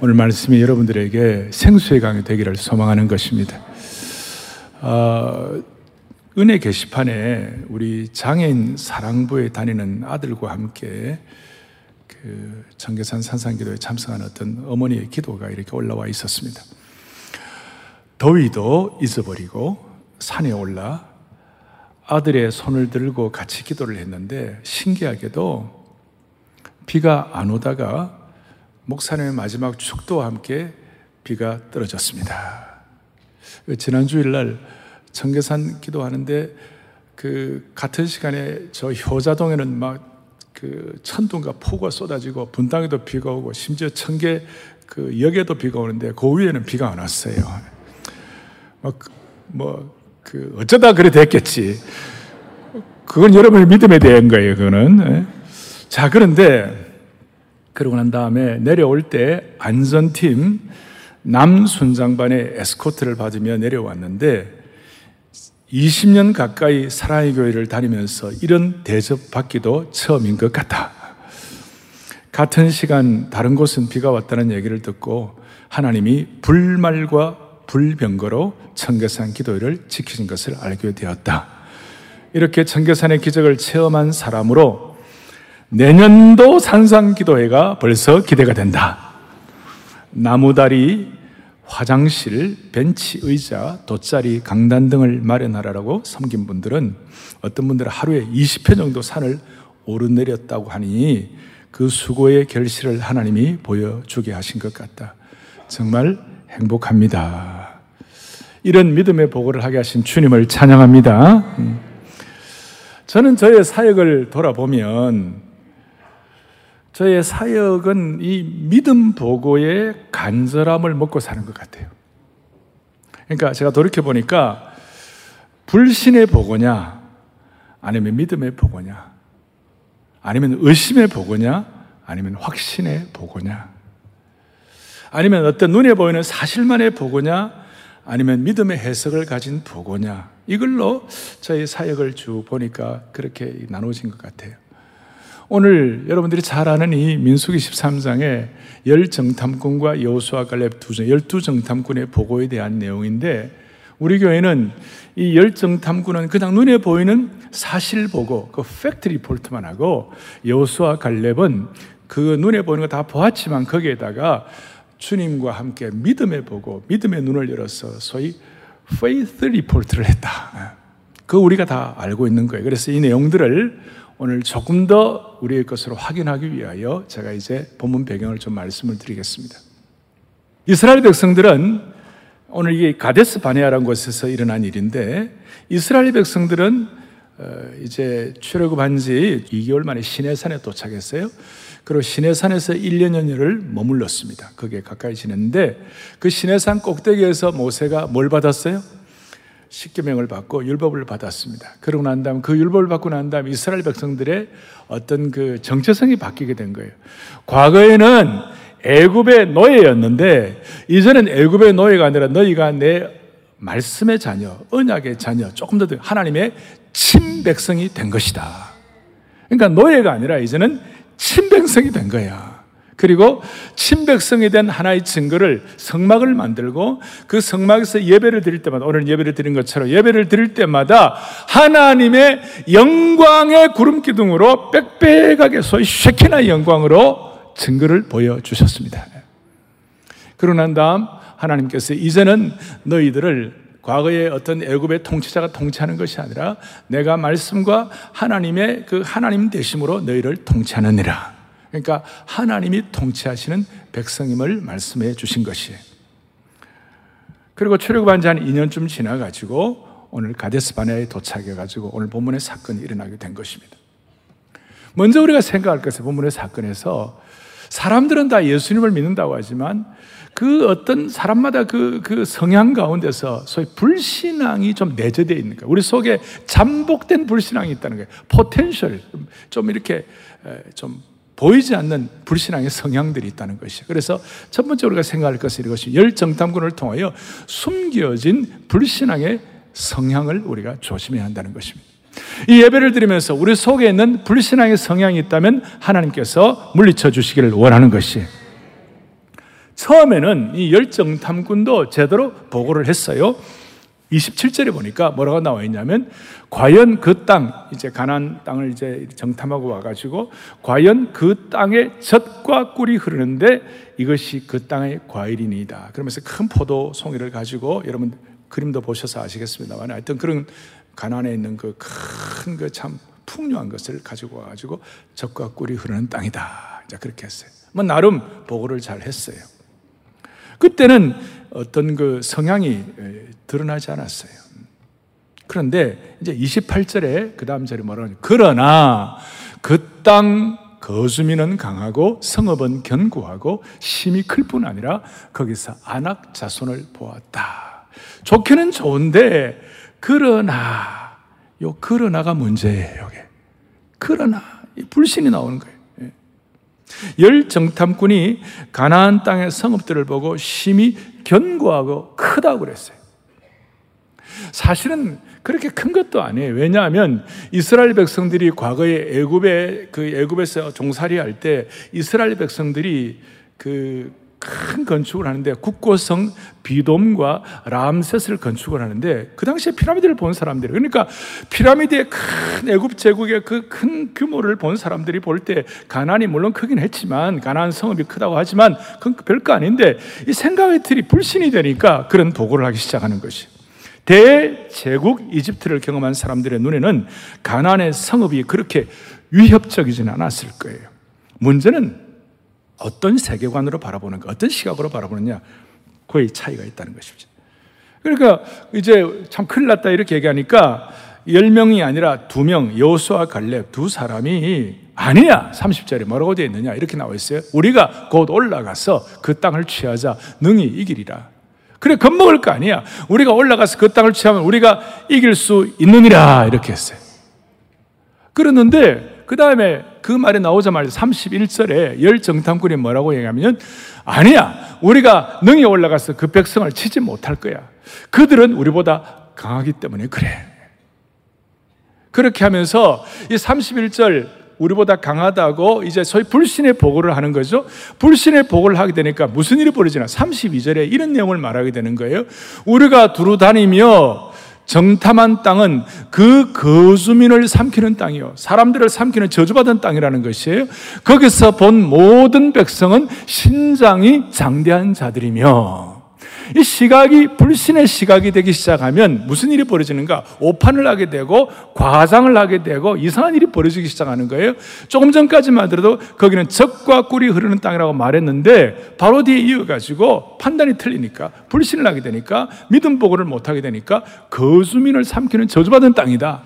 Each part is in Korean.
오늘 말씀이 여러분들에게 생수의 강이 되기를 소망하는 것입니다. 어, 은혜 게시판에 우리 장애인 사랑부에 다니는 아들과 함께 그 청계산 산상기도에 참석한 어떤 어머니의 기도가 이렇게 올라와 있었습니다. 더위도 잊어버리고 산에 올라 아들의 손을 들고 같이 기도를 했는데 신기하게도 비가 안 오다가 목사님의 마지막 축도와 함께 비가 떨어졌습니다. 그 지난 주일날 청계산 기도하는데 그 같은 시간에 저 효자동에는 막 그 천둥과 폭우가 쏟아지고 분당에도 비가 오고 심지어 청계 그 역에도 비가 오는데 그 위에는 비가 안 왔어요. 뭐, 그, 뭐, 그 어쩌다 그래 됐겠지. 그건 여러분의 믿음에 대한 거예요, 그거는. 예. 자, 그런데 그러고 난 다음에 내려올 때 안전팀 남순장반의 에스코트를 받으며 내려왔는데 20년 가까이 사랑의 교회를 다니면서 이런 대접 받기도 처음인 것 같다. 같은 시간 다른 곳은 비가 왔다는 얘기를 듣고 하나님이 불말과 불병거로 청계산 기도회를 지키신 것을 알게 되었다. 이렇게 청계산의 기적을 체험한 사람으로 내년도 산상기도회가 벌써 기대가 된다. 나무다리, 화장실, 벤치, 의자, 돗자리, 강단 등을 마련하라고 섬긴 분들은 어떤 분들은 하루에 20회 정도 산을 오르내렸다고 하니 그 수고의 결실을 하나님이 보여주게 하신 것 같다. 정말 행복합니다. 이런 믿음의 보고를 하게 하신 주님을 찬양합니다. 음. 저는 저의 사역을 돌아보면 저의 사역은 이 믿음 보고의 간절함을 먹고 사는 것 같아요. 그러니까 제가 돌이켜 보니까 불신의 보고냐, 아니면 믿음의 보고냐, 아니면 의심의 보고냐, 아니면 확신의 보고냐, 아니면 어떤 눈에 보이는 사실만의 보고냐, 아니면 믿음의 해석을 가진 보고냐, 이걸로 저희 사역을 쭉 보니까 그렇게 나눠진 것 같아요. 오늘 여러분들이 잘 아는 이 민수기 13장의 열 정탐꾼과 여호수아 갈렙 두 정, 열두 정탐꾼의 보고에 대한 내용인데 우리 교회는 이 열 정탐꾼은 그냥 눈에 보이는 사실 보고 그 팩트 리포트만 하고 여호수아 갈렙은 그 눈에 보이는 거 다 보았지만 거기에다가 주님과 함께 믿음의 보고 믿음의 눈을 열어서 소위 faith report를 했다. 그 우리가 다 알고 있는 거예요. 그래서 이 내용들을 오늘 조금 더 우리의 것으로 확인하기 위하여 제가 이제 본문 배경을 좀 말씀을 드리겠습니다. 이스라엘 백성들은 오늘 이게 가데스 바네아라는 곳에서 일어난 일인데 이스라엘 백성들은 어, 이제 출애굽한 지 2개월 만에 시내산에 도착했어요. 그리고 시내산에서 1년여를 머물렀습니다. 거기에 가까이 지냈는데 그 시내산 꼭대기에서 모세가 뭘 받았어요? 십계명을 받고 율법을 받았습니다. 그러고 난 다음 그 율법을 받고 난 다음 이스라엘 백성들의 어떤 그 정체성이 바뀌게 된 거예요. 과거에는 애굽의 노예였는데 이제는 애굽의 노예가 아니라 너희가 내 말씀의 자녀, 언약의 자녀, 조금 더 하나님의 친백성이 된 것이다. 그러니까 노예가 아니라 이제는 친백성이 된 거야. 그리고 친백성에 대한 하나의 증거를 성막을 만들고 그 성막에서 예배를 드릴 때마다 오늘 예배를 드린 것처럼 예배를 드릴 때마다 하나님의 영광의 구름 기둥으로 빽빽하게 소위 쉐키나 영광으로 증거를 보여주셨습니다. 그러고 난 다음 하나님께서 이제는 너희들을 과거의 어떤 애굽의 통치자가 통치하는 것이 아니라 내가 말씀과 하나님의 그 하나님 되심으로 너희를 통치하느니라. 그러니까 하나님이 통치하시는 백성임을 말씀해 주신 것이에요. 그리고 출애굽한 지 한 2년쯤 지나가지고 오늘 가데스 바네아에 도착해 가지고 오늘 본문의 사건이 일어나게 된 것입니다. 먼저 우리가 생각할 것은 본문의 사건에서 사람들은 다 예수님을 믿는다고 하지만 그 어떤 사람마다 그, 그 성향 가운데서 소위 불신앙이 좀 내재되어 있는 거예요. 우리 속에 잠복된 불신앙이 있다는 거예요. potential. 좀 이렇게 좀 보이지 않는 불신앙의 성향들이 있다는 것이에요. 그래서 첫 번째 우리가 생각할 것은 이것이 열 정탐꾼을 통하여 숨겨진 불신앙의 성향을 우리가 조심해야 한다는 것입니다. 이 예배를 드리면서 우리 속에 있는 불신앙의 성향이 있다면 하나님께서 물리쳐 주시기를 원하는 것이 처음에는 이 열정 탐꾼도 제대로 보고를 했어요. 27절에 보니까 뭐라고 나와 있냐면 과연 그 땅 이제 가난 땅을 이제 정탐하고 와 가지고 과연 그 땅에 젖과 꿀이 흐르는데 이것이 그 땅의 과일이니다. 그러면서 큰 포도 송이를 가지고 여러분 그림도 보셔서 아시겠습니다만 하여튼 그런 가난에 있는 그 큰 그 참 풍요한 것을 가지고 와 가지고 젖과 꿀이 흐르는 땅이다. 이제 그렇게 했어요. 뭐 나름 보고를 잘 했어요. 그때는 어떤 그 성향이 드러나지 않았어요. 그런데 이제 28절에 그 다음 절에 뭐라고 하냐. 그러나 그 땅 거주민은 강하고 성읍은 견고하고 심이 클 뿐 아니라 거기서 안악 자손을 보았다. 좋기는 좋은데 그러나 요 그러나가 문제예요. 여기. 그러나 불신이 나오는 거예요. 예. 열 정탐꾼이 가나안 땅의 성읍들을 보고 심히 견고하고 크다고 그랬어요. 사실은 그렇게 큰 것도 아니에요. 왜냐하면 이스라엘 백성들이 과거에 애굽에 그 애굽에서 종살이 할 때 이스라엘 백성들이 그 큰 건축을 하는데 국고성 비돔과 람셋을 건축을 하는데 그 당시에 피라미드를 본 사람들이 그러니까 피라미드의 큰 애굽 제국의 그 큰 규모를 본 사람들이 볼 때 가난이 물론 크긴 했지만 가난 성읍이 크다고 하지만 그건 별거 아닌데 이 생각의 틀이 불신이 되니까 그런 도구를 하기 시작하는 것이 대제국 이집트를 경험한 사람들의 눈에는 가나안의 성읍이 그렇게 위협적이지는 않았을 거예요. 문제는 어떤 세계관으로 바라보는가, 어떤 시각으로 바라보느냐, 그의 차이가 있다는 것이죠. 그러니까 이제 참 큰일 났다 이렇게 얘기하니까 10명이 아니라 2명, 여수와 갈렙 두 사람이 아니야. 30절에 뭐라고 되어 있느냐? 이렇게 나와 있어요. 우리가 곧 올라가서 그 땅을 취하자 능히 이기리라. 그래, 겁먹을 거 아니야. 우리가 올라가서 그 땅을 취하면 우리가 이길 수 있느니라. 이렇게 했어요. 그랬는데, 그 다음에 그 말이 나오자마자 31절에 열 정탐꾼이 뭐라고 얘기하면, 아니야. 우리가 능히 올라가서 그 백성을 치지 못할 거야. 그들은 우리보다 강하기 때문에 그래. 그렇게 하면서 이 31절 우리보다 강하다고 이제 소위 불신의 보고를 하는 거죠. 불신의 보고를 하게 되니까 무슨 일이 벌어지나? 32절에 이런 내용을 말하게 되는 거예요. 우리가 두루 다니며 정탐한 땅은 그 거주민을 삼키는 땅이요. 사람들을 삼키는 저주받은 땅이라는 것이에요. 거기서 본 모든 백성은 신장이 장대한 자들이며 이 시각이 불신의 시각이 되기 시작하면 무슨 일이 벌어지는가? 오판을 하게 되고 과장을 하게 되고 이상한 일이 벌어지기 시작하는 거예요. 조금 전까지만 하더라도 거기는 적과 꿀이 흐르는 땅이라고 말했는데 바로 뒤에 이어가지고 판단이 틀리니까 불신을 하게 되니까 믿음 보고를 못 하게 되니까 거주민을 삼키는 저주받은 땅이다.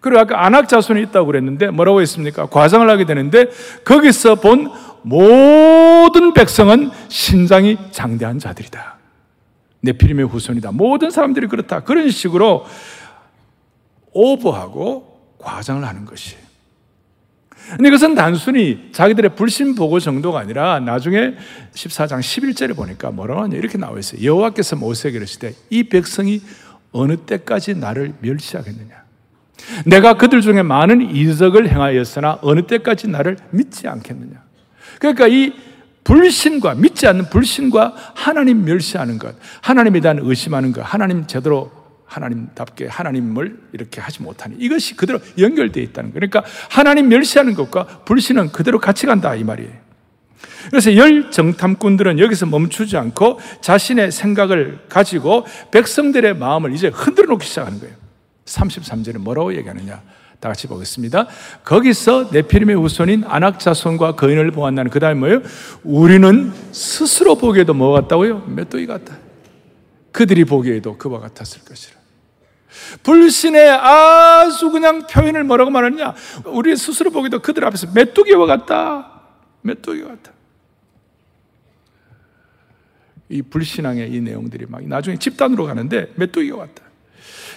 그리고 아까 안악 자손이 있다고 그랬는데 뭐라고 했습니까? 과장을 하게 되는데 거기서 본 모든 백성은 신장이 장대한 자들이다. 네피림의 후손이다. 모든 사람들이 그렇다. 그런 식으로 오버하고 과장을 하는 것이. 근데 이것은 단순히 자기들의 불신 보고 정도가 아니라 나중에 14장 11절에 보니까 뭐라고 하냐 이렇게 나와 있어요. 여호와께서 모세에게 이르시되 이 백성이 어느 때까지 나를 멸시하겠느냐? 내가 그들 중에 많은 이적을 행하였으나 어느 때까지 나를 믿지 않겠느냐? 그러니까 이 불신과 믿지 않는 불신과 하나님 멸시하는 것, 하나님에 대한 의심하는 것, 하나님 제대로 하나님답게 하나님을 이렇게 하지 못하니 이것이 그대로 연결되어 있다는 거예요. 그러니까 하나님 멸시하는 것과 불신은 그대로 같이 간다 이 말이에요. 그래서 열 정탐꾼들은 여기서 멈추지 않고 자신의 생각을 가지고 백성들의 마음을 이제 흔들어 놓기 시작하는 거예요. 33절에 뭐라고 얘기하느냐? 다 같이 보겠습니다. 거기서 네피림의 후손인 아낙 자손과 거인을 보았나는 그 다음에 뭐예요? 우리는 스스로 보기에도 뭐 같다고요? 메뚜기 같다. 그들이 보기에도 그와 같았을 것이라. 불신의 아주 그냥 표현을 뭐라고 말하느냐? 우리 스스로 보기도 그들 앞에서 메뚜기와 같다. 메뚜기와 같다. 이 불신앙의 이 내용들이 막 나중에 집단으로 가는데 메뚜기와 같다.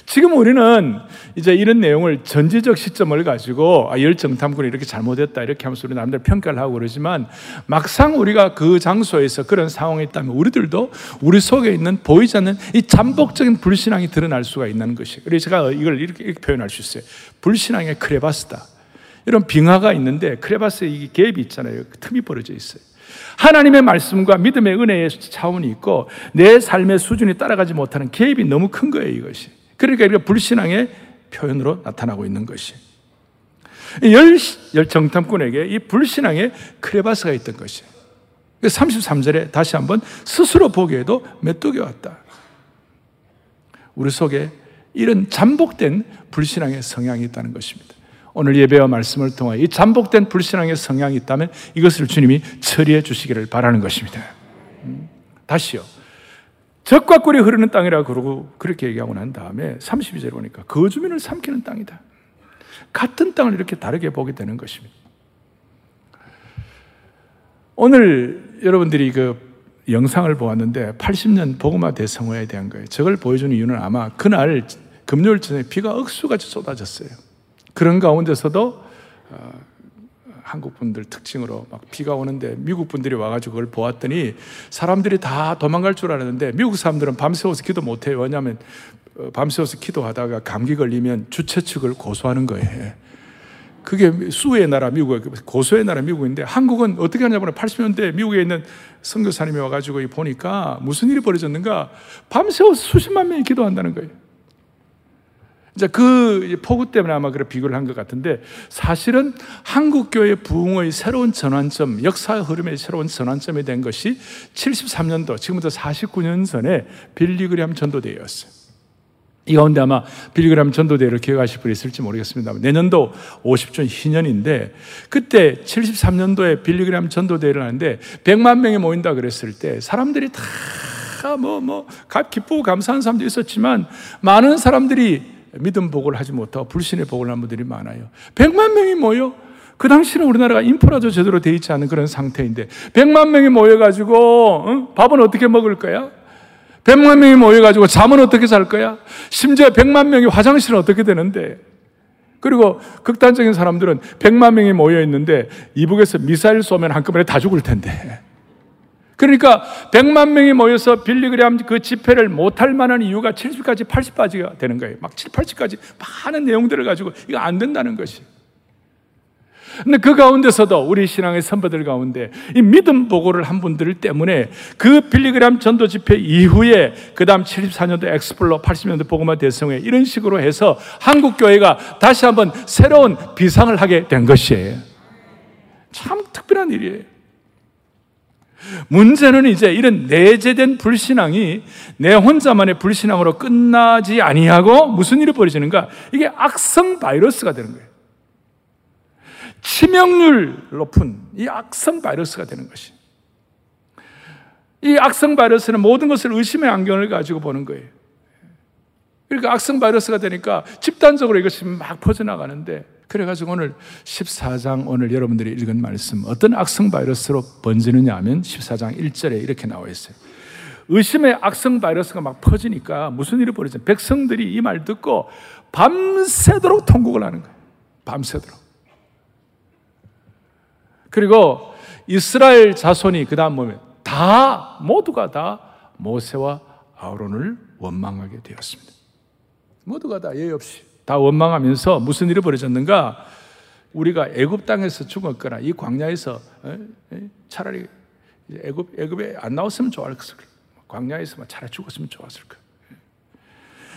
지금 우리는 이제 이런 내용을 전지적 시점을 가지고 아, 열정 탐구는 이렇게 잘못했다 이렇게 하면서 우리 남들 평가를 하고 그러지만 막상 우리가 그 장소에서 그런 상황이 있다면 우리들도 우리 속에 있는 보이지 않는 이 잠복적인 불신앙이 드러날 수가 있는 것이. 그래서 제가 이걸 이렇게, 이렇게 표현할 수 있어요. 불신앙의 크레바스다. 이런 빙하가 있는데 크레바스에 이 갭이 있잖아요. 틈이 벌어져 있어요. 하나님의 말씀과 믿음의 은혜의 차원이 있고 내 삶의 수준이 따라가지 못하는 개입이 너무 큰 거예요, 이것이. 그러니까 이게 불신앙의 표현으로 나타나고 있는 것이. 열, 열 정탐꾼에게 이 불신앙의 크레바스가 있던 것이. 33절에 다시 한번 스스로 보기에도 메뚜기 왔다. 우리 속에 이런 잠복된 불신앙의 성향이 있다는 것입니다. 오늘 예배와 말씀을 통해 이 잠복된 불신앙의 성향이 있다면 이것을 주님이 처리해 주시기를 바라는 것입니다. 음, 다시요. 적과 꿀이 흐르는 땅이라 그러고 그렇게 얘기하고 난 다음에 32절에 보니까 거주민을 삼키는 땅이다. 같은 땅을 이렇게 다르게 보게 되는 것입니다. 오늘 여러분들이 그 영상을 보았는데 80년 복음화 대성화에 대한 거예요. 저걸 보여주는 이유는 아마 그날 금요일 저녁에 비가 억수같이 쏟아졌어요. 그런 가운데서도 어, 한국 분들 특징으로 막 비가 오는데 미국 분들이 와가지고 그걸 보았더니 사람들이 다 도망갈 줄 알았는데 미국 사람들은 밤새워서 기도 못해요. 왜냐하면 어, 밤새워서 기도하다가 감기 걸리면 주최 측을 고소하는 거예요. 그게 수의 나라 미국, 고소의 나라 미국인데 한국은 어떻게 하냐면 80년대 미국에 있는 선교사님이 와가지고 보니까 무슨 일이 벌어졌는가 밤새워 수십만 명이 기도한다는 거예요. 이제 그 폭우 때문에 아마 그런 비교를 한 것 같은데 사실은 한국 교회 부흥의 새로운 전환점, 역사 흐름의 새로운 전환점이 된 것이 73년도, 지금부터 49년 전에 빌리그램 전도대회였어요. 이 가운데 아마 빌리그램 전도대회를 기억하실 분이 있을지 모르겠습니다. 내년도 50주 희년인데 그때 73년도에 빌리그램 전도대회를 하는데 100만 명이 모인다 그랬을 때 사람들이 다 뭐, 뭐, 기쁘고 감사한 사람도 있었지만 많은 사람들이 믿음 복을 하지 못하고 불신의 복을 한 분들이 많아요. 100만 명이 모여 그 당시는 우리나라가 인프라도 제대로 돼 있지 않은 그런 상태인데 100만 명이 모여가지고 응? 밥은 어떻게 먹을 거야? 100만 명이 모여가지고 잠은 어떻게 잘 거야? 심지어 100만 명이 화장실은 어떻게 되는데? 그리고 극단적인 사람들은 100만 명이 모여 있는데 이북에서 미사일 쏘면 한꺼번에 다 죽을 텐데. 그러니까 100만 명이 모여서 빌리그램 그 집회를 못할 만한 이유가 70까지 80까지가 되는 거예요. 막 7, 80까지 많은 내용들을 가지고 이거 안 된다는 것이. 근데 그 가운데서도 우리 신앙의 선배들 가운데 이 믿음 보고를 한 분들 때문에 그 빌리그램 전도 집회 이후에 그 다음 74년도 엑스플로 80년도 보고마 대성회 이런 식으로 해서 한국 교회가 다시 한번 새로운 비상을 하게 된 것이에요. 참 특별한 일이에요. 문제는 이제 이런 내재된 불신앙이 내 혼자만의 불신앙으로 끝나지 아니하고 무슨 일이 벌어지는가? 이게 악성 바이러스가 되는 거예요. 치명률 높은 이 악성 바이러스가 되는 것이. 이 악성 바이러스는 모든 것을 의심의 안경을 가지고 보는 거예요. 그러니까 악성 바이러스가 되니까 집단적으로 이것이 막 퍼져나가는데 그래가지고 오늘 14장 오늘 여러분들이 읽은 말씀 어떤 악성 바이러스로 번지느냐 하면 14장 1절에 이렇게 나와 있어요. 의심의 악성 바이러스가 막 퍼지니까 무슨 일이 벌어져? 백성들이 이 말 듣고 밤새도록 통곡을 하는 거예요. 밤새도록. 그리고 이스라엘 자손이 그 다음 보면 다 모두가 다 모세와 아론을 원망하게 되었습니다. 모두가 다 예의 없이 다 원망하면서 무슨 일이 벌어졌는가? 우리가 애굽 땅에서 죽었거나 이 광야에서 차라리 애굽 애굽에 안 나왔으면 좋았을 거야. 광야에서만 차라리 죽었으면 좋았을 거야.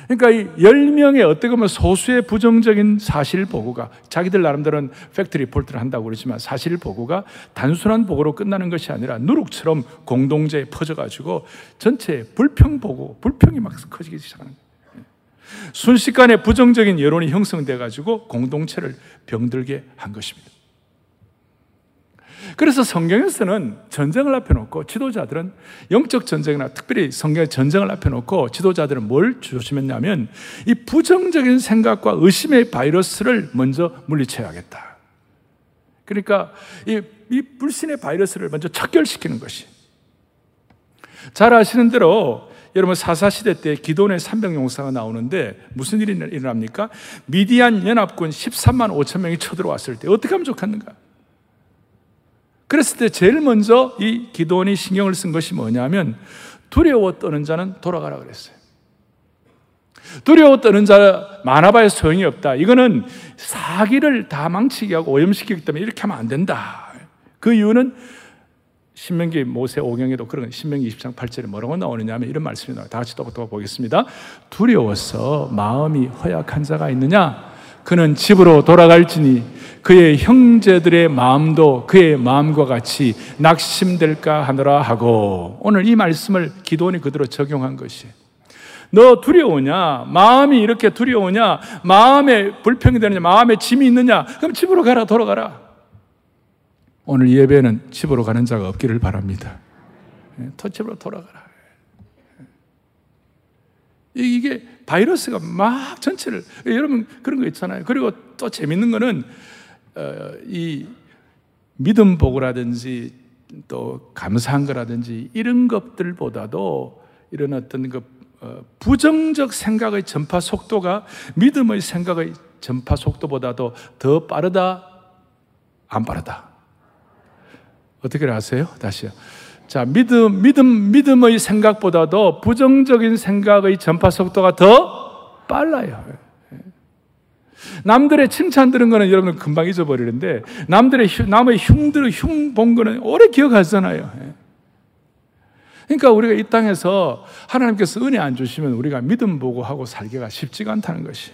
그러니까 이 10명의 어떻게 보면 소수의 부정적인 사실 보고가 자기들 나름대로는 fact report를 한다고 그러지만 사실 보고가 단순한 보고로 끝나는 것이 아니라 누룩처럼 공동체에 퍼져가지고 전체 불평 보고, 불평이 막 커지기 시작하는 거예요. 순식간에 부정적인 여론이 형성돼 가지고 공동체를 병들게 한 것입니다. 그래서 성경에서는 전쟁을 앞에 놓고 지도자들은 영적 전쟁이나 특별히 성경의 전쟁을 앞에 놓고 지도자들은 뭘 조심했냐면 이 부정적인 생각과 의심의 바이러스를 먼저 물리쳐야겠다. 그러니까 이, 이 불신의 바이러스를 먼저 척결시키는 것이. 잘 아시는 대로 여러분 사사시대 때 기도원의 300 용사가 나오는데 무슨 일이 일어납니까? 미디안 연합군 13만 5천 명이 쳐들어왔을 때 어떻게 하면 좋겠는가? 그랬을 때 제일 먼저 이 기도원이 신경을 쓴 것이 뭐냐면 두려워 떠는 자는 돌아가라 그랬어요. 두려워 떠는 자 많아봐야 소용이 없다. 이거는 사기를 다 망치게 하고 오염시키기 때문에 이렇게 하면 안 된다. 그 이유는 신명기 모세 오경에도 그런 신명기 20장 8절에 뭐라고 나오느냐 하면 이런 말씀이 나와요. 다 같이 또부터 보겠습니다. 두려워서 마음이 허약한 자가 있느냐? 그는 집으로 돌아갈지니 그의 형제들의 마음도 그의 마음과 같이 낙심될까 하느라 하고 오늘 이 말씀을 기도원이 그대로 적용한 것이 너 두려우냐? 마음이 이렇게 두려우냐? 마음에 불평이 되느냐? 마음에 짐이 있느냐? 그럼 집으로 가라, 돌아가라. 오늘 예배는 집으로 가는 자가 없기를 바랍니다. 터집으로 예, 돌아가라. 예. 이게 바이러스가 막 전체를 여러분 그런 거 있잖아요. 그리고 또 재밌는 거는 어, 이 믿음 보고라든지 또 감사한 거라든지 이런 것들보다도 이런 어떤 그 어, 부정적 생각의 전파 속도가 믿음의 생각의 전파 속도보다도 더 빠르다, 안 빠르다. 어떻게 아세요? 다시요. 자, 믿음, 믿음, 믿음의 생각보다도 부정적인 생각의 전파 속도가 더 빨라요. 남들의 칭찬 들은 거는 여러분 금방 잊어버리는데, 남들의, 남의 흉들, 흉본 거는 오래 기억하잖아요. 그러니까 우리가 이 땅에서 하나님께서 은혜 안 주시면 우리가 믿음 보고 하고 살기가 쉽지가 않다는 것이.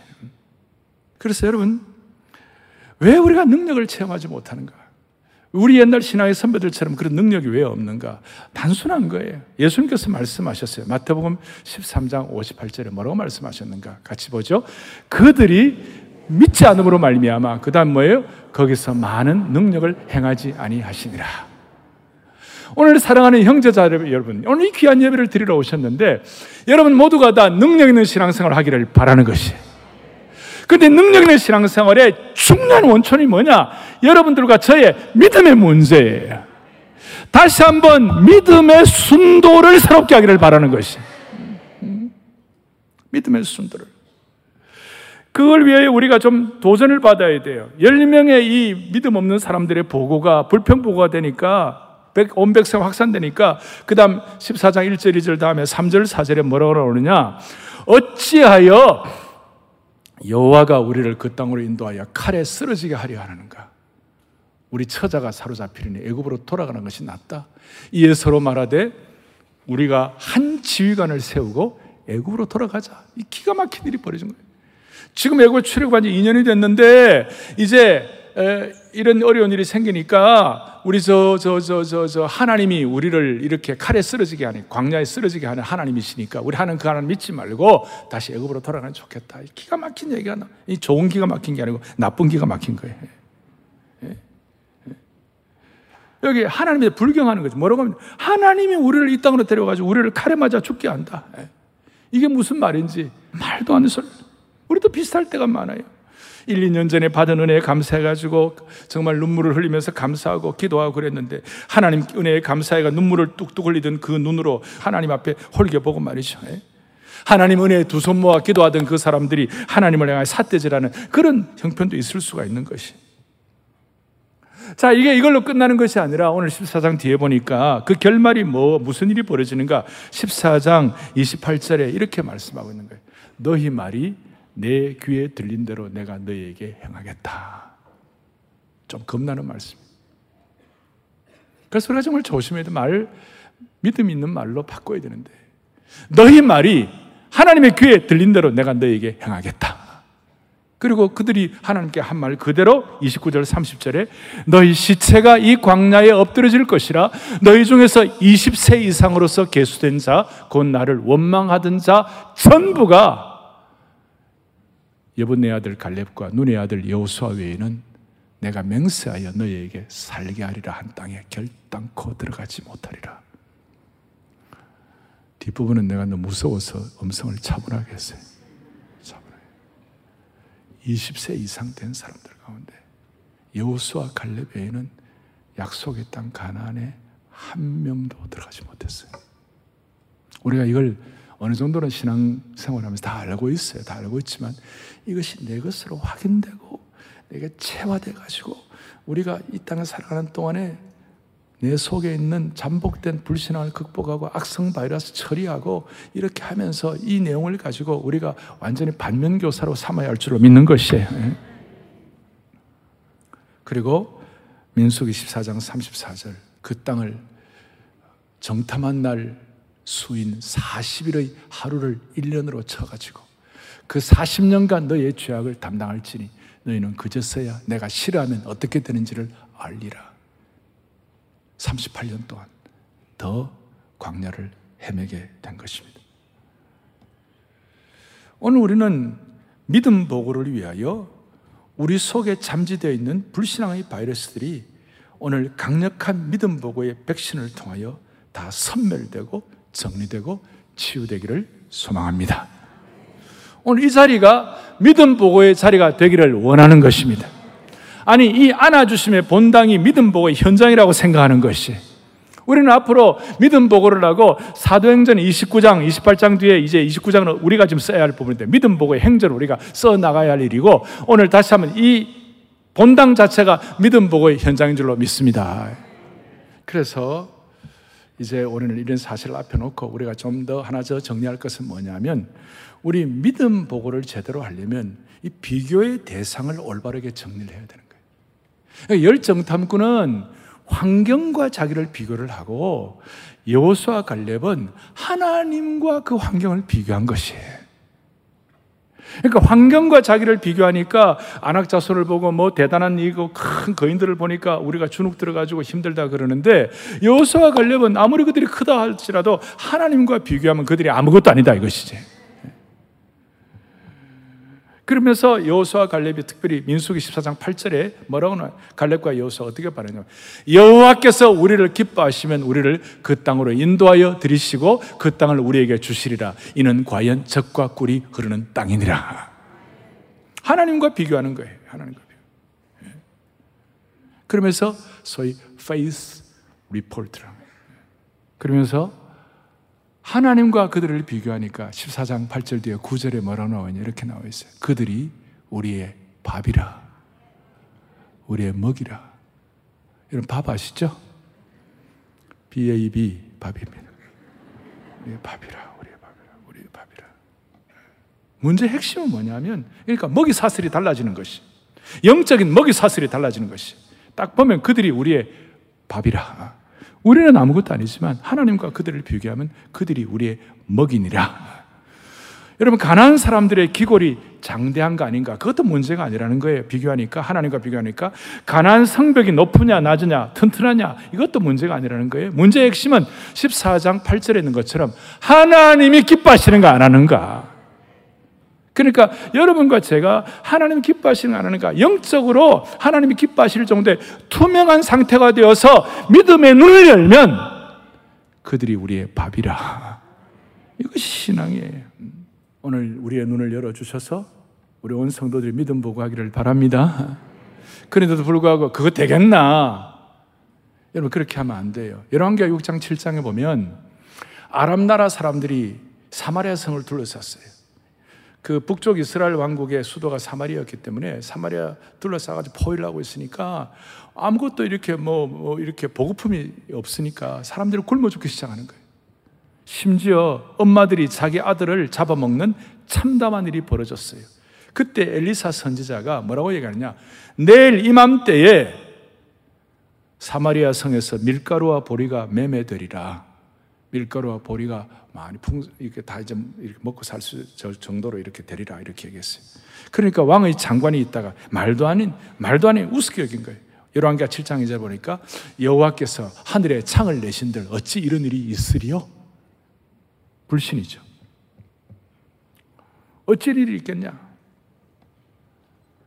그래서 여러분, 왜 우리가 능력을 체험하지 못하는가? 우리 옛날 신앙의 선배들처럼 그런 능력이 왜 없는가? 단순한 거예요. 예수님께서 말씀하셨어요. 마태복음 13장 58절에 뭐라고 말씀하셨는가? 같이 보죠. 그들이 믿지 않음으로 말미암아 그다음 뭐예요? 거기서 많은 능력을 행하지 아니하시니라. 오늘 사랑하는 형제자 여러분, 오늘 이 귀한 예배를 드리러 오셨는데 여러분 모두가 다 능력 있는 신앙생활을 하기를 바라는 것이. 근데 능력 있는 신앙생활의 중요한 원천이 뭐냐? 여러분들과 저의 믿음의 문제예요. 다시 한번 믿음의 순도를 새롭게 하기를 바라는 것이. 믿음의 순도를. 그걸 위해 우리가 좀 도전을 받아야 돼요. 10명의 이 믿음 없는 사람들의 보고가 불평 보고가 되니까 온 백성 확산되니까 그 다음 14장 1절 2절 다음에 3절 4절에 뭐라고 나오느냐 어찌하여 여호와가 우리를 그 땅으로 인도하여 칼에 쓰러지게 하려 하는가? 우리 처자가 사로잡히려니 애굽으로 돌아가는 것이 낫다. 이에 서로 말하되 우리가 한 지휘관을 세우고 애굽으로 돌아가자. 이 기가 막힌 일이 벌어진 거예요. 지금 애굽에 출애굽한 지 2년이 됐는데 이제 이런 어려운 일이 생기니까 우리 저 저 저 저 저 하나님이 우리를 이렇게 칼에 쓰러지게 하는 광야에 쓰러지게 하는 하나님이시니까 우리 하는 그 하나님 믿지 말고 다시 애굽으로 돌아가면 좋겠다. 기가 막힌 얘기가 나. 이 좋은 기가 막힌 게 아니고 나쁜 기가 막힌 거예요. 예. 예. 여기 하나님에 불경하는 거죠. 뭐라고 하면 하나님이 우리를 이 땅으로 데려가지고 우리를 칼에 맞아 죽게 한다. 예. 이게 무슨 말인지 말도 안 되는. 우리도 비슷할 때가 많아요. 1, 2년 전에 받은 은혜에 감사해가지고 정말 눈물을 흘리면서 감사하고 기도하고 그랬는데 하나님 은혜에 감사해가 눈물을 뚝뚝 흘리던 그 눈으로 하나님 앞에 홀겨보고 말이죠. 예? 하나님 은혜에 두 손 모아 기도하던 그 사람들이 하나님을 향해 삿대질하는 그런 형편도 있을 수가 있는 것이. 자, 이게 이걸로 끝나는 것이 아니라 오늘 14장 뒤에 보니까 그 결말이 뭐, 무슨 일이 벌어지는가? 14장 28절에 이렇게 말씀하고 있는 거예요. 너희 말이 내 귀에 들린 대로 내가 너에게 행하겠다. 좀 겁나는 말씀. 그래서 우리가 정말 조심해야 돼. 말, 믿음 있는 말로 바꿔야 되는데. 너희 말이 하나님의 귀에 들린 대로 내가 너에게 행하겠다. 그리고 그들이 하나님께 한 말 그대로 29절 30절에 너희 시체가 이 광야에 엎드려질 것이라 너희 중에서 20세 이상으로서 계수된 자, 곧 나를 원망하던 자 전부가 여분네 아들 갈렙과 눈의 아들 여호수아 외에는 내가 맹세하여 너희에게 살게 하리라 한 땅에 결단코 들어가지 못하리라. 뒷부분은 내가 너무 무서워서 음성을 차분하게 했어요. 차분하게. 20세 이상 된 사람들 가운데 여호수아 갈렙 외에는 약속의 땅 가나안에 한 명도 들어가지 못했어요. 우리가 이걸 어느 정도는 신앙생활하면서 다 알고 있어요. 다 알고 있지만 이것이 내 것으로 확인되고 내게 체화돼 가지고 우리가 이 땅에 살아가는 동안에 내 속에 있는 잠복된 불신앙을 극복하고 악성 바이러스 처리하고 이렇게 하면서 이 내용을 가지고 우리가 완전히 반면교사로 삼아야 할 줄로 믿는 것이에요. 예. 그리고 민수기 14장 34절 그 땅을 정탐한 날 수인 40일의 하루를 1년으로 쳐가지고 그 40년간 너의 죄악을 담당할지니 너희는 그제서야 내가 싫어하면 어떻게 되는지를 알리라. 38년 동안 더 광야를 헤매게 된 것입니다. 오늘 우리는 믿음 보고를 위하여 우리 속에 잠재되어 있는 불신앙의 바이러스들이 오늘 강력한 믿음 보고의 백신을 통하여 다 선멸되고 정리되고 치유되기를 소망합니다. 오늘 이 자리가 믿음 보고의 자리가 되기를 원하는 것입니다. 아니, 이 안아주심의 본당이 믿음 보고의 현장이라고 생각하는 것이 우리는 앞으로 믿음 보고를 하고 사도행전 29장, 28장 뒤에 이제 29장은 우리가 지금 써야 할 부분인데 믿음 보고의 행전을 우리가 써 나가야 할 일이고 오늘 다시 한번 이 본당 자체가 믿음 보고의 현장인 줄로 믿습니다. 그래서 이제 오늘 이런 사실을 앞에 놓고 우리가 좀 더 하나 더 정리할 것은 뭐냐면 우리 믿음 보고를 제대로 하려면 이 비교의 대상을 올바르게 정리를 해야 되는 거예요. 열정탐구는 환경과 자기를 비교를 하고 여호수아 갈렙은 하나님과 그 환경을 비교한 것이에요. 그러니까 환경과 자기를 비교하니까 안악자손을 보고 뭐 대단한 이거 큰 거인들을 보니까 우리가 주눅 들어가지고 힘들다 그러는데 여호수아 갈렙은 아무리 그들이 크다 할지라도 하나님과 비교하면 그들이 아무것도 아니다 이것이지. 그러면서 여호수아 갈렙이 특별히 민수기 14장 8절에 뭐라고 나와요? 갈렙과 여호수아 어떻게 말하냐면 여호와께서 우리를 기뻐하시면 우리를 그 땅으로 인도하여 들이시고 그 땅을 우리에게 주시리라. 이는 과연 적과 꿀이 흐르는 땅이니라. 하나님과 비교하는 거예요. 하나님과 비교. 예. 그러면서 소위 faith report라는 거예요. 그러면서 하나님과 그들을 비교하니까 14장 8절 뒤에 9절에 뭐라 나오냐 이렇게 나와 있어요. 그들이 우리의 밥이라. 우리의 먹이라. 여러분 밥 아시죠? BAB 밥입니다. 우리의 밥이라. 우리의 밥이라. 우리의 밥이라. 문제 핵심은 뭐냐면 그러니까 먹이 사슬이 달라지는 것이 영적인 먹이 사슬이 달라지는 것이 딱 보면 그들이 우리의 밥이라. 우리는 아무것도 아니지만 하나님과 그들을 비교하면 그들이 우리의 먹이니라. 여러분 가난한 사람들의 기골이 장대한 거 아닌가? 그것도 문제가 아니라는 거예요. 비교하니까 하나님과 비교하니까 가난 성벽이 높으냐 낮으냐 튼튼하냐 이것도 문제가 아니라는 거예요. 문제의 핵심은 14장 8절에 있는 것처럼 하나님이 기뻐하시는가 안 하는가? 그러니까 여러분과 제가 하나님 기뻐하시는 안 하는가? 영적으로 하나님이 기뻐하실 정도의 투명한 상태가 되어서 믿음의 눈을 열면 그들이 우리의 밥이라. 이것이 신앙이에요. 오늘 우리의 눈을 열어주셔서 우리 온 성도들이 믿음 보고 하기를 바랍니다. 그런데도 불구하고 그거 되겠나? 여러분 그렇게 하면 안 돼요. 열왕기하 6장 7장에 보면 아람 나라 사람들이 사마리아 성을 둘러쌌어요 그 북쪽 이스라엘 왕국의 수도가 사마리아였기 때문에 사마리아 둘러싸가지고 포위를 하고 있으니까 아무것도 이렇게 뭐, 뭐 이렇게 보급품이 없으니까 사람들이 굶어 죽기 시작하는 거예요. 심지어 엄마들이 자기 아들을 잡아먹는 참담한 일이 벌어졌어요. 그때 엘리사 선지자가 뭐라고 얘기하느냐? 내일 이맘때에 사마리아 성에서 밀가루와 보리가 매매되리라. 밀가루와 보리가 많이 풍 이렇게 다 이제 이렇게 먹고 살 수 정도로 이렇게 되리라 이렇게 얘기했어요. 그러니까 왕의 장관이 있다가 말도 아닌 말도 아닌 우습게 여긴 거예요. 열왕기하 7장 이제 보니까 여호와께서 하늘에 창을 내신들 어찌 이런 일이 있으리요? 불신이죠. 어찌 일이 있겠냐?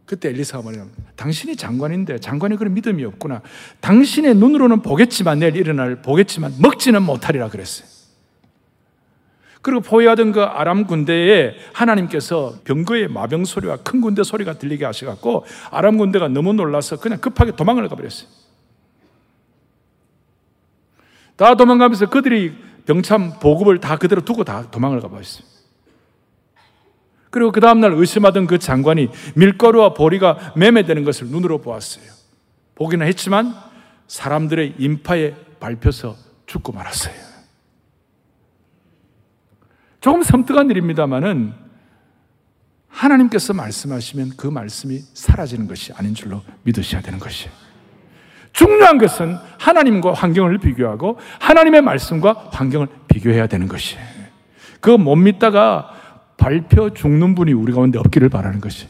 그때 엘리사가 말하면 당신이 장관인데 장관이 그런 믿음이 없구나. 당신의 눈으로는 보겠지만 내일 일어날 보겠지만 먹지는 못하리라 그랬어요. 그리고 포위하던 그 아람 군대에 하나님께서 병거의 마병 소리와 큰 군대 소리가 들리게 하셔갖고 아람 군대가 너무 놀라서 그냥 급하게 도망을 가버렸어요. 다 도망가면서 그들이 병참 보급을 다 그대로 두고 다 도망을 가버렸어요. 그리고 그 다음날 의심하던 그 장관이 밀가루와 보리가 매매되는 것을 눈으로 보았어요. 보기는 했지만 사람들의 인파에 밟혀서 죽고 말았어요. 조금 섬뜩한 일입니다만은 하나님께서 말씀하시면 그 말씀이 사라지는 것이 아닌 줄로 믿으셔야 되는 것이에요. 중요한 것은 하나님과 환경을 비교하고 하나님의 말씀과 환경을 비교해야 되는 것이에요. 그거 못 믿다가 발표 죽는 분이 우리 가운데 없기를 바라는 것이.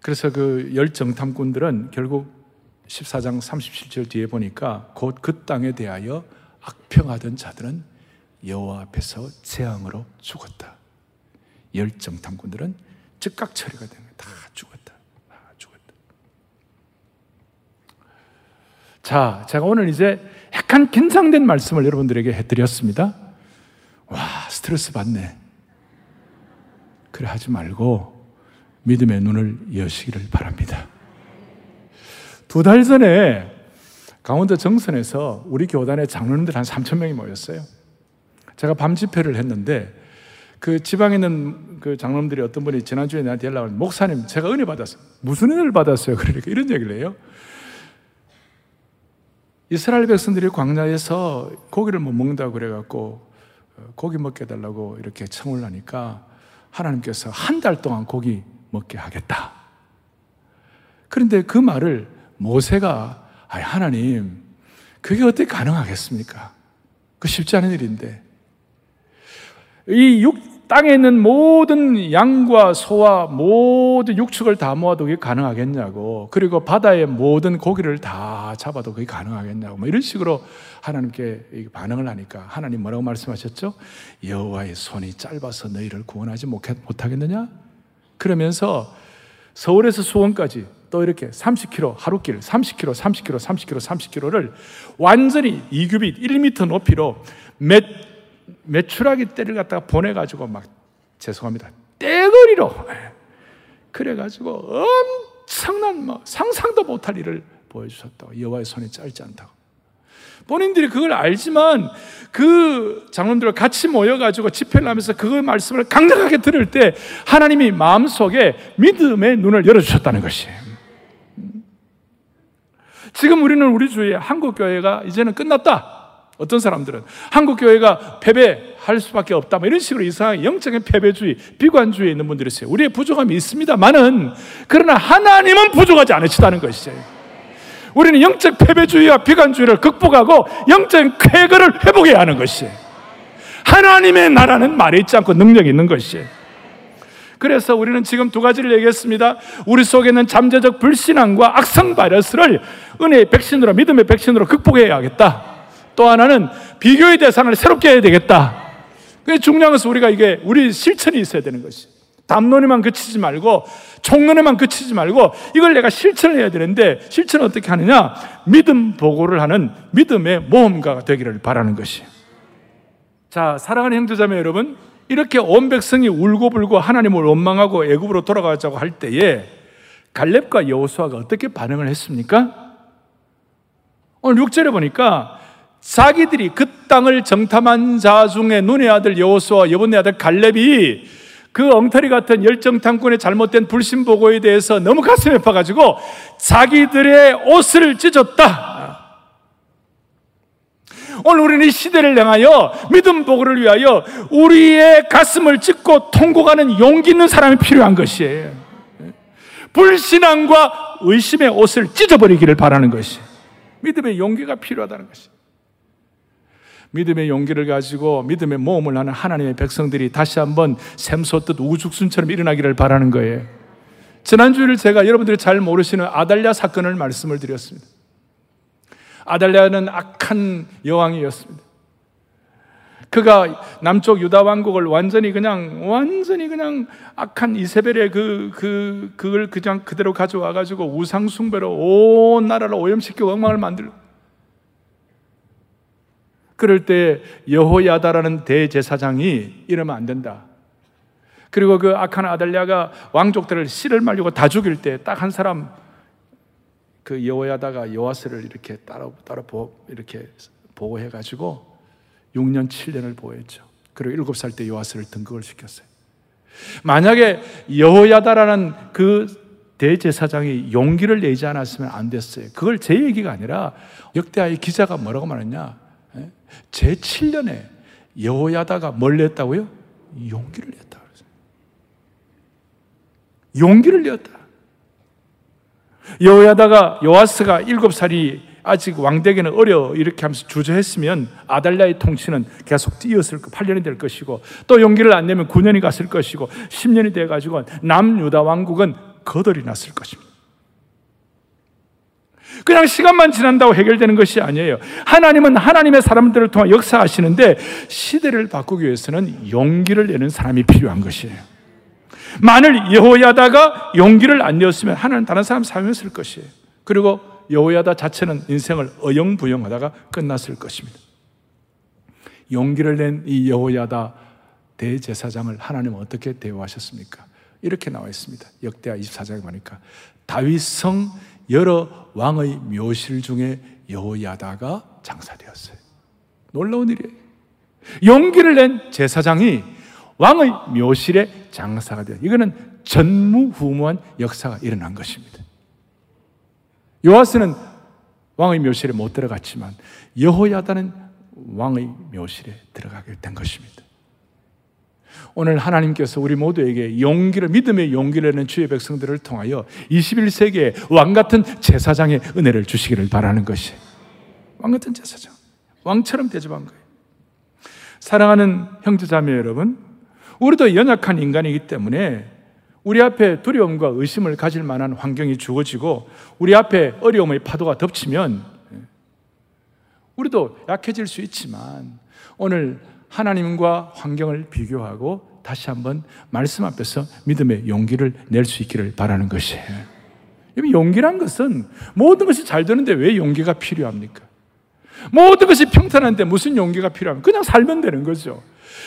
그래서 그 열정탐꾼들은 결국 14장 37절 뒤에 보니까 곧 그 땅에 대하여 악평하던 자들은 여호와 앞에서 재앙으로 죽었다. 열정탐꾼들은 즉각 처리가 되는 거다 죽었다. 다 죽었다. 자, 제가 오늘 이제 약간 긴장된 말씀을 여러분들에게 해드렸습니다. 와, 스트레스 받네. 그래 하지 말고 믿음의 눈을 여시기를 바랍니다. 두 달 전에 강원도 정선에서 우리 교단의 장로님들 한 3천 명이 모였어요. 제가 밤 집회를 했는데 그 지방에 있는 그 장로님들이 어떤 분이 지난주에 나한테 연락을 목사님 제가 은혜 받았어요. 무슨 은혜를 받았어요? 그러니까 이런 얘기를 해요. 이스라엘 백성들이 광야에서 고기를 못 먹는다고 그래갖고 어, 고기 먹게 해달라고 이렇게 청을 하니까 하나님께서 한 달 동안 고기 먹게 하겠다. 그런데 그 말을 모세가 아 하나님 그게 어떻게 가능하겠습니까? 그 쉽지 않은 일인데 이 육, 땅에 있는 모든 양과 소와 모든 육축을 다 모아도 그게 가능하겠냐고 그리고 바다의 모든 고기를 다 잡아도 그게 가능하겠냐고 뭐 이런 식으로 하나님께 반응을 하니까 하나님 뭐라고 말씀하셨죠? 여호와의 손이 짧아서 너희를 구원하지 못하겠느냐? 그러면서 서울에서 수원까지 또 이렇게 30km 하루길 30km, 30km, 30km, 30km를 완전히 2규빗 1m 높이로 몇 매출하기 때를 갖다가 보내가지고 막 죄송합니다 떼거리로 그래가지고 엄청난 뭐 상상도 못할 일을 보여주셨다고 여호와의 손이 짧지 않다고 본인들이 그걸 알지만 그 장로들과 같이 모여가지고 집회를 하면서 그 말씀을 강력하게 들을 때 하나님이 마음속에 믿음의 눈을 열어주셨다는 것이에요. 지금 우리는 우리 주위에 한국교회가 이제는 끝났다. 어떤 사람들은 한국 교회가 패배할 수밖에 없다. 뭐 이런 식으로 이상한 영적인 패배주의, 비관주의에 있는 분들이 있어요. 우리의 부족함이 있습니다만은, 그러나 하나님은 부족하지 않으시다는 것이죠. 우리는 영적 패배주의와 비관주의를 극복하고 영적 쾌거를 회복해야 하는 것이에요. 하나님의 나라는 말에 있지 않고 능력이 있는 것이에요. 그래서 우리는 지금 두 가지를 얘기했습니다. 우리 속에 있는 잠재적 불신앙과 악성 바이러스를 은혜의 백신으로, 믿음의 백신으로 극복해야 하겠다. 또 하나는 비교의 대상을 새롭게 해야 되겠다. 그 중요한 것은 우리가 이게 우리 실천이 있어야 되는 것이. 담론에만 그치지 말고 총론에만 그치지 말고 이걸 내가 실천을 해야 되는데 실천을 어떻게 하느냐? 믿음 보고를 하는 믿음의 모험가가 되기를 바라는 것이. 자, 사랑하는 형제자매 여러분, 이렇게 온 백성이 울고불고 하나님을 원망하고 애굽으로 돌아가자고 할 때에 갈렙과 여호수아가 어떻게 반응을 했습니까? 오늘 6절에 보니까 자기들이 그 땅을 정탐한 자 중에 눈의 아들 여호수아 여분의 아들 갈렙이 그 엉터리 같은 열정탐꾼의 잘못된 불신보고에 대해서 너무 가슴에 파가지고 자기들의 옷을 찢었다. 오늘 우리는 이 시대를 향하여 믿음 보고를 위하여 우리의 가슴을 찢고 통곡하는 용기 있는 사람이 필요한 것이에요. 불신앙과 의심의 옷을 찢어버리기를 바라는 것이 믿음의 용기가 필요하다는 것이. 믿음의 용기를 가지고 믿음의 모험을 하는 하나님의 백성들이 다시 한번 샘솟듯 우죽순처럼 일어나기를 바라는 거예요. 지난주를 제가 여러분들이 잘 모르시는 아달랴 사건을 말씀을 드렸습니다. 아달랴는 악한 여왕이었습니다. 그가 남쪽 유다 왕국을 완전히 그냥 완전히 그냥 악한 이세벨의 그, 그, 그걸 그냥 그대로 가져와 가지고 우상 숭배로 온 나라를 오염시키고 엉망을 만들고 그럴 때 여호야다라는 대제사장이 이러면 안 된다. 그리고 그 악한 아달랴가 왕족들을 씨를 말리고 다 죽일 때 딱 한 사람 그 여호야다가 여호와스를 이렇게 따라 따라 보 이렇게 보호해 가지고 6년 7년을 보호했죠. 그리고 7살 때 여호와스를 등극을 시켰어요. 만약에 여호야다라는 그 대제사장이 용기를 내지 않았으면 안 됐어요. 그걸 제 얘기가 아니라 역대하의 기자가 뭐라고 말했냐? 제 7년에 여호야다가 뭘 냈다고요? 용기를 냈다. 용기를 냈다. 여호야다가 요아스가 일곱 살이 아직 왕되기는 어려 이렇게 하면서 주저했으면 아달랴의 통치는 계속 뛰었을 거 8년이 될 것이고 또 용기를 안 내면 9년이 갔을 것이고 10년이 돼 가지고 남유다 왕국은 거덜이 났을 것입니다. 그냥 시간만 지난다고 해결되는 것이 아니에요. 하나님은 하나님의 사람들을 통해 역사하시는데 시대를 바꾸기 위해서는 용기를 내는 사람이 필요한 것이에요. 만일 여호야다가 용기를 안 내었으면 하나님 다른 사람 사용했을 것이에요. 그리고 여호야다 자체는 인생을 어영부영하다가 끝났을 것입니다. 용기를 낸 이 여호야다 대제사장을 하나님은 어떻게 대우하셨습니까? 이렇게 나와 있습니다. 역대하 24장에 보니까 다윗성 여러 왕의 묘실 중에 여호야다가 장사되었어요. 놀라운 일이에요. 용기를 낸 제사장이 왕의 묘실에 장사가 되어 이거는 전무후무한 역사가 일어난 것입니다. 요아스는 왕의 묘실에 못 들어갔지만 여호야다는 왕의 묘실에 들어가게 된 것입니다. 오늘 하나님께서 우리 모두에게 용기를, 믿음의 용기를 내는 주의 백성들을 통하여 21세기에 왕 같은 제사장의 은혜를 주시기를 바라는 것이 왕 같은 제사장. 왕처럼 대접한 거예요. 사랑하는 형제자매 여러분, 우리도 연약한 인간이기 때문에 우리 앞에 두려움과 의심을 가질 만한 환경이 주어지고 우리 앞에 어려움의 파도가 덮치면 우리도 약해질 수 있지만 오늘 하나님과 환경을 비교하고 다시 한번 말씀 앞에서 믿음의 용기를 낼 수 있기를 바라는 것이에요. 용기란 것은 모든 것이 잘 되는데 왜 용기가 필요합니까? 모든 것이 평탄한데 무슨 용기가 필요합니까? 그냥 살면 되는 거죠.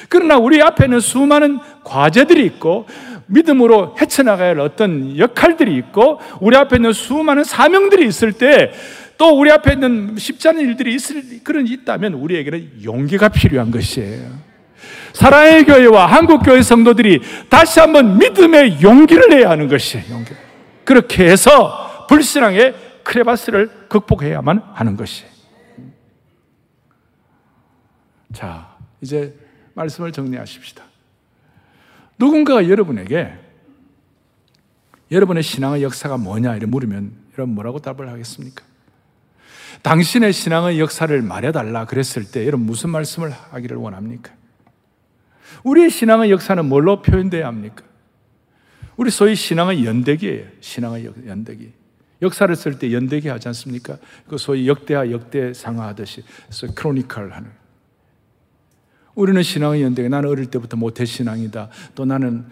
그러나 우리 앞에는 수많은 과제들이 있고 믿음으로 헤쳐나가야 할 어떤 역할들이 있고 우리 앞에 는 수많은 사명들이 있을 때 또 우리 앞에 있는 쉽지 않은 일들이 있을, 그런 있다면 우리에게는 용기가 필요한 것이에요. 사랑의 교회와 한국교회 성도들이 다시 한번 믿음의 용기를 내야 하는 것이에요. 용기. 그렇게 해서 불신앙의 크레바스를 극복해야만 하는 것이에요. 자, 이제 말씀을 정리하십시다. 누군가가 여러분에게 여러분의 신앙의 역사가 뭐냐 이렇게 물으면 여러분 뭐라고 답을 하겠습니까? 당신의 신앙의 역사를 말해달라 그랬을 때 여러분 무슨 말씀을 하기를 원합니까? 우리의 신앙의 역사는 뭘로 표현돼야 합니까? 우리 소위 신앙의 연대기예요. 신앙의 연대기. 역사를 쓸 때 연대기 하지 않습니까? 그 소위 역대하 역대상하 하듯이 크로니컬 하는. 우리는 신앙의 연대기. 나는 어릴 때부터 모태 신앙이다. 또 나는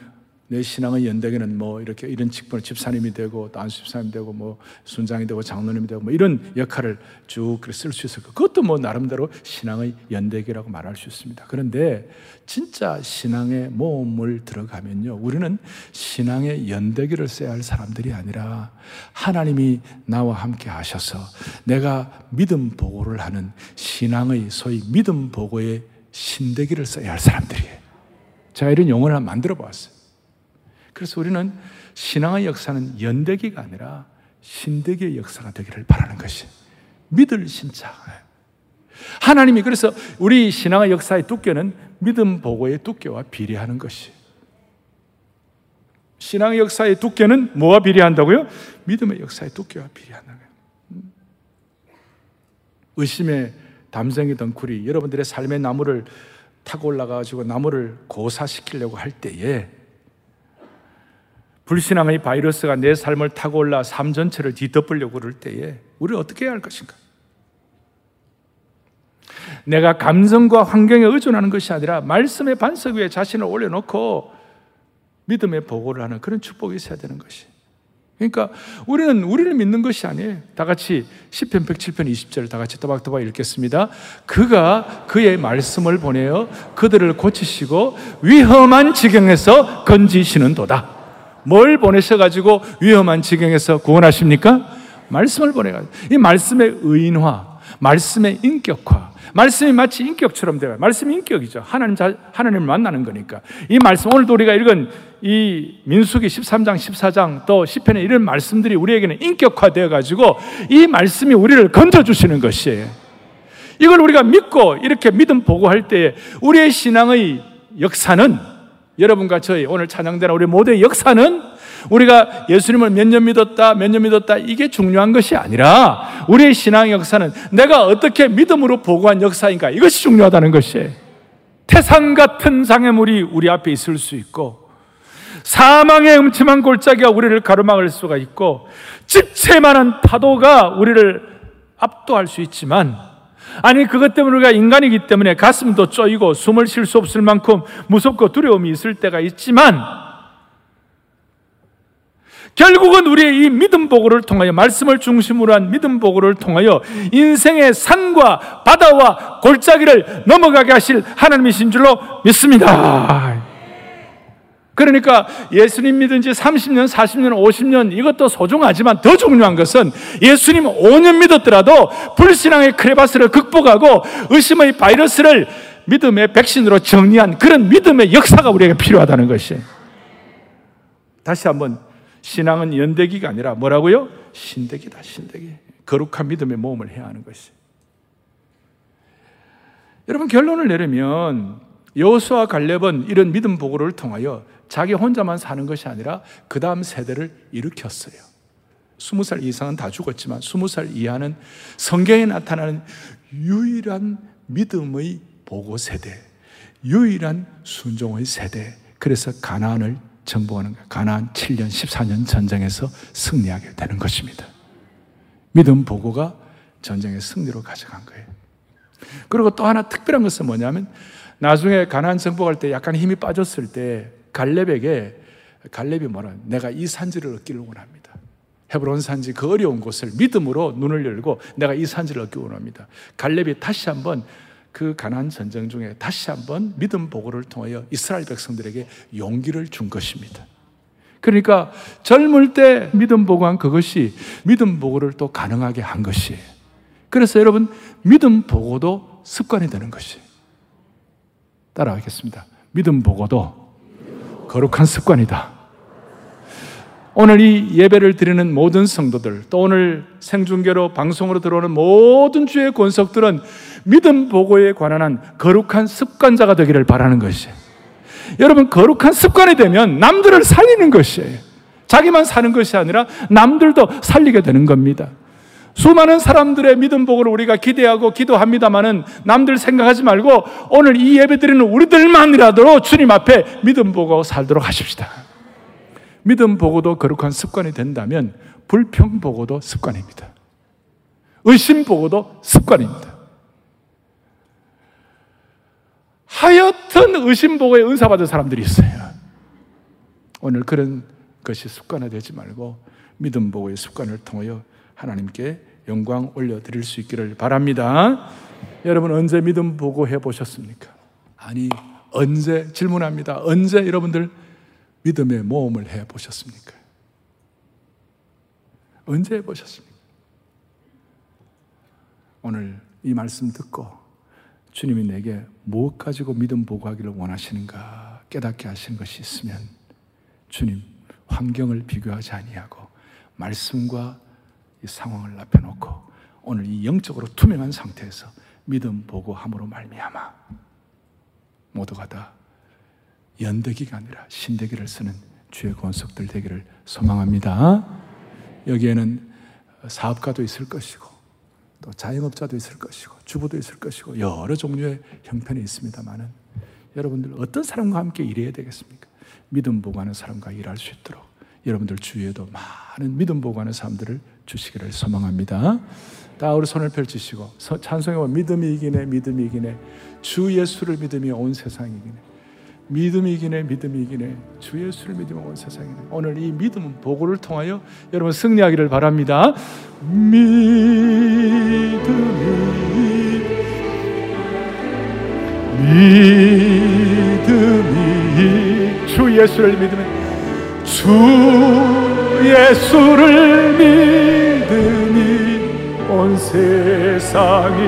내 신앙의 연대기는 뭐 이렇게 이런 직분 집사님이 되고 또 안수 집사님 되고 뭐 순장이 되고 장로님이 되고 뭐 이런 역할을 쭉 쓸 수 있을 거. 그것도 뭐 나름대로 신앙의 연대기라고 말할 수 있습니다. 그런데 진짜 신앙의 모험을 들어가면요, 우리는 신앙의 연대기를 써야 할 사람들이 아니라 하나님이 나와 함께 하셔서 내가 믿음 보고를 하는 신앙의 소위 믿음 보고의 신대기를 써야 할 사람들이에요. 제가 이런 용어를 만들어 보았어요. 그래서 우리는 신앙의 역사는 연대기가 아니라 신대기의 역사가 되기를 바라는 것이 믿을 신차. 하나님이 그래서 우리 신앙의 역사의 두께는 믿음 보고의 두께와 비례하는 것이. 신앙의 역사의 두께는 뭐와 비례한다고요? 믿음의 역사의 두께와. 음. 의심의 담생이 덩쿨이 여러분들의 삶의 나무를 타고 올라가지고 나무를 고사시키려고 할 때에 불신앙의 바이러스가 내 삶을 타고 올라 삶 전체를 뒤덮으려고 그럴 때에 우리는 어떻게 해야 할 것인가? 내가 감성과 환경에 의존하는 것이 아니라 말씀의 반석 위에 자신을 올려놓고 믿음의 보고를 하는 그런 축복이 있어야 되는 것이. 그러니까 우리는 우리를 믿는 것이 아니에요. 다 같이 10편 107편 20절 다 같이 또박또박 읽겠습니다. 그가 그의 말씀을 보내어 그들을 고치시고 위험한 지경에서 건지시는 도다. 뭘 보내셔 가지고 위험한 지경에서 구원하십니까? 말씀을 보내 가지고. 이 말씀의 의인화, 말씀의 인격화, 말씀이 마치 인격처럼 되어요. 말씀이 인격이죠. 하나님, 자, 하나님을 만나는 거니까. 이 말씀, 오늘도 우리가 읽은 이 민수기 13장, 14장 또 10편에 이런 말씀들이 우리에게는 인격화되어 가지고 이 말씀이 우리를 건져주시는 것이에요. 이걸 우리가 믿고 이렇게 믿음 보고할 때 우리의 신앙의 역사는 여러분과 저희 오늘 찬양되는 우리 모두의 역사는 우리가 예수님을 몇 년 믿었다, 몇 년 믿었다, 이게 중요한 것이 아니라 우리의 신앙 역사는 내가 어떻게 믿음으로 보고한 역사인가, 이것이 중요하다는 것이에요. 태산 같은 장애물이 우리 앞에 있을 수 있고, 사망의 음침한 골짜기가 우리를 가로막을 수가 있고, 집채만한 파도가 우리를 압도할 수 있지만, 아니 그것 때문에 우리가 인간이기 때문에 가슴도 쪼이고 숨을 쉴 수 없을 만큼 무섭고 두려움이 있을 때가 있지만 결국은 우리의 이 믿음 보고를 통하여 말씀을 중심으로 한 믿음 보고를 통하여 인생의 산과 바다와 골짜기를 넘어가게 하실 하나님이신 줄로 믿습니다. 그러니까 예수님 믿은 지 30년, 40년, 50년 이것도 소중하지만 더 중요한 것은 예수님 5년 믿었더라도 불신앙의 크레바스를 극복하고 의심의 바이러스를 믿음의 백신으로 정리한 그런 믿음의 역사가 우리에게 필요하다는 것이. 다시 한번 신앙은 연대기가 아니라 뭐라고요? 신대기다, 신대기. 거룩한 믿음의 모험을 해야 하는 것이. 여러분 결론을 내리면 여호수아 갈렙은 이런 믿음 보고를 통하여 자기 혼자만 사는 것이 아니라 그 다음 세대를 일으켰어요. 스무 살 이상은 다 죽었지만 스무 살 이하는 성경에 나타나는 유일한 믿음의 보고 세대, 유일한 순종의 세대. 그래서 가나안을 정복하는 거예요. 가나안 7년, 14년 전쟁에서 승리하게 되는 것입니다. 믿음 보고가 전쟁의 승리로 가져간 거예요. 그리고 또 하나 특별한 것은 뭐냐면 나중에 가나안 정복할 때 약간 힘이 빠졌을 때 갈렙에게 갈렙이 뭐라 내가 이 산지를 얻기를 원합니다. 헤브론 산지 그 어려운 곳을 믿음으로 눈을 열고 내가 이 산지를 얻기 원합니다. 갈렙이 다시 한번 그 가난 전쟁 중에 다시 한번 믿음 보고를 통하여 이스라엘 백성들에게 용기를 준 것입니다. 그러니까 젊을 때 믿음 보고한 그것이 믿음 보고를 또 가능하게 한 것이에요. 그래서 여러분 믿음 보고도 습관이 되는 것이 따라하겠습니다. 믿음 보고도 거룩한 습관이다. 오늘 이 예배를 드리는 모든 성도들, 또 오늘 생중계로 방송으로 들어오는 모든 주의 권석들은 믿음 보고에 관한 한 거룩한 습관자가 되기를 바라는 것이에요. 여러분, 거룩한 습관이 되면 남들을 살리는 것이에요. 자기만 사는 것이 아니라 남들도 살리게 되는 겁니다. 수많은 사람들의 믿음 보고를 우리가 기대하고 기도합니다만은 남들 생각하지 말고 오늘 이 예배 드리는 우리들만이라도 주님 앞에 믿음 보고 살도록 하십시다. 믿음 보고도 거룩한 습관이 된다면 불평 보고도 습관입니다. 의심 보고도 습관입니다. 하여튼 의심 보고에 은사 받은 사람들이 있어요. 오늘 그런 것이 습관화되지 말고 믿음 보고의 습관을 통하여 하나님께 영광 올려드릴 수 있기를 바랍니다. 여러분, 언제 믿음 보고 해 보셨습니까? 아니, 언제, 질문합니다. 언제 여러분들 믿음의 모험을 해 보셨습니까? 언제 해 보셨습니까? 오늘 이 말씀 듣고 주님이 내게 무엇 가지고 믿음 보고하기를 원하시는가 깨닫게 하시는 것이 있으면 주님 환경을 비교하지 아니하고 말씀과 이 상황을 앞에 놓고 오늘 이 영적으로 투명한 상태에서 믿음 보고 함으로 말미암아 모두가 다 연대기가 아니라 신대기를 쓰는 주의 권속들 되기를 소망합니다. 여기에는 사업가도 있을 것이고 또 자영업자도 있을 것이고 주부도 있을 것이고 여러 종류의 형편이 있습니다만은 여러분들 어떤 사람과 함께 일해야 되겠습니까? 믿음 보고 하는 사람과 일할 수 있도록 여러분들 주위에도 많은 믿음 보고 하는 사람들을 주시기를 소망합니다. 다 우리 손을 펼치시고 찬송해 믿음이 이기네 믿음이 이기네. 주 예수를 믿음이 온 세상이 기네. 믿음이 이기네 믿음이 이기네. 주 예수를 믿으면 온 세상이 네. 오늘 이 믿음 보고를 통하여 여러분 승리하기를 바랍니다. 믿음이 믿음이 주 예수를 믿으면 주 예수를 믿으니 온 세상이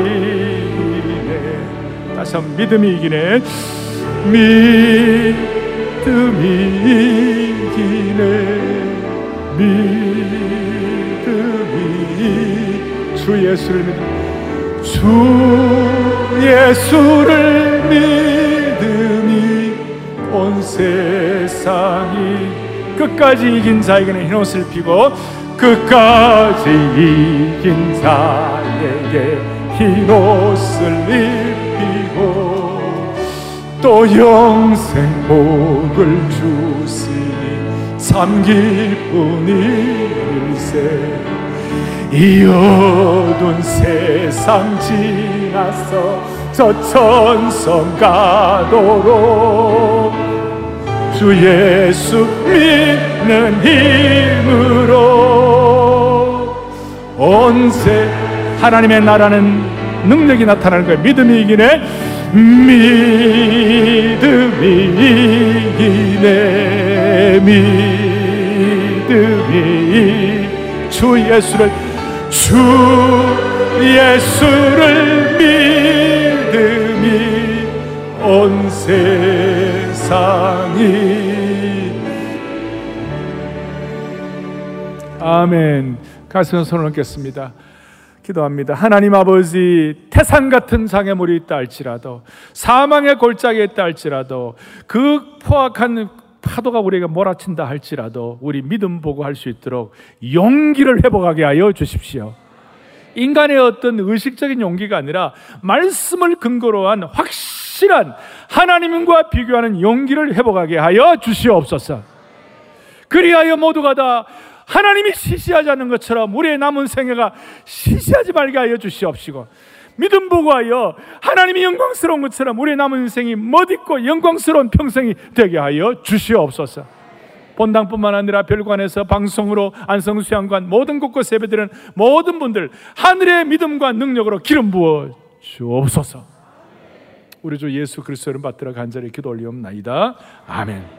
이기네. 다시 한번 믿음이 이기네. 믿음이 이기네. 믿음이 주 예수를 믿으니 주 예수를 믿음이 온 세상이 끝까지 이긴 자에게는 흰 옷을 피고 끝까지 이긴 자에게 흰 옷을 입히고 또 영생 복을 주시니 참 기뿐일세. 이 어두운 세상 지나서 저 천성 가도록 주 예수 믿는 힘으로 온세 하나님의 나라는 능력이 나타나는 거예요. 믿음이 이기네. 믿음이 이기네. 믿음이 주 예수를 주 예수를 믿음이 온 세상 아멘 가슴 손을 얹겠습니다 기도합니다 하나님 아버지 태산 같은 장애물이 있다 할지라도 사망의 골짜기에 있다 할지라도 그 포악한 파도가 우리에게 몰아친다 할지라도 우리 믿음 보고 할 수 있도록 용기를 회복하게 하여 주십시오. 인간의 어떤 의식적인 용기가 아니라 말씀을 근거로 한 확실한 하나님과 비교하는 용기를 회복하게 하여 주시옵소서. 그리하여 모두가 다 하나님이 시시하지 않는 것처럼 우리의 남은 생애가 시시하지 말게 하여 주시옵시고 믿음 보고 하여 하나님이 영광스러운 것처럼 우리의 남은 인생이 멋있고 영광스러운 평생이 되게 하여 주시옵소서. 본당뿐만 아니라 별관에서 방송으로 안성 수양관 모든 곳곳 예배드리는 모든 분들 하늘의 믿음과 능력으로 기름 부어 주옵소서. 우리 주 예수 그리스도를 받들어 간절히 기도 올리옵나이다. 아멘.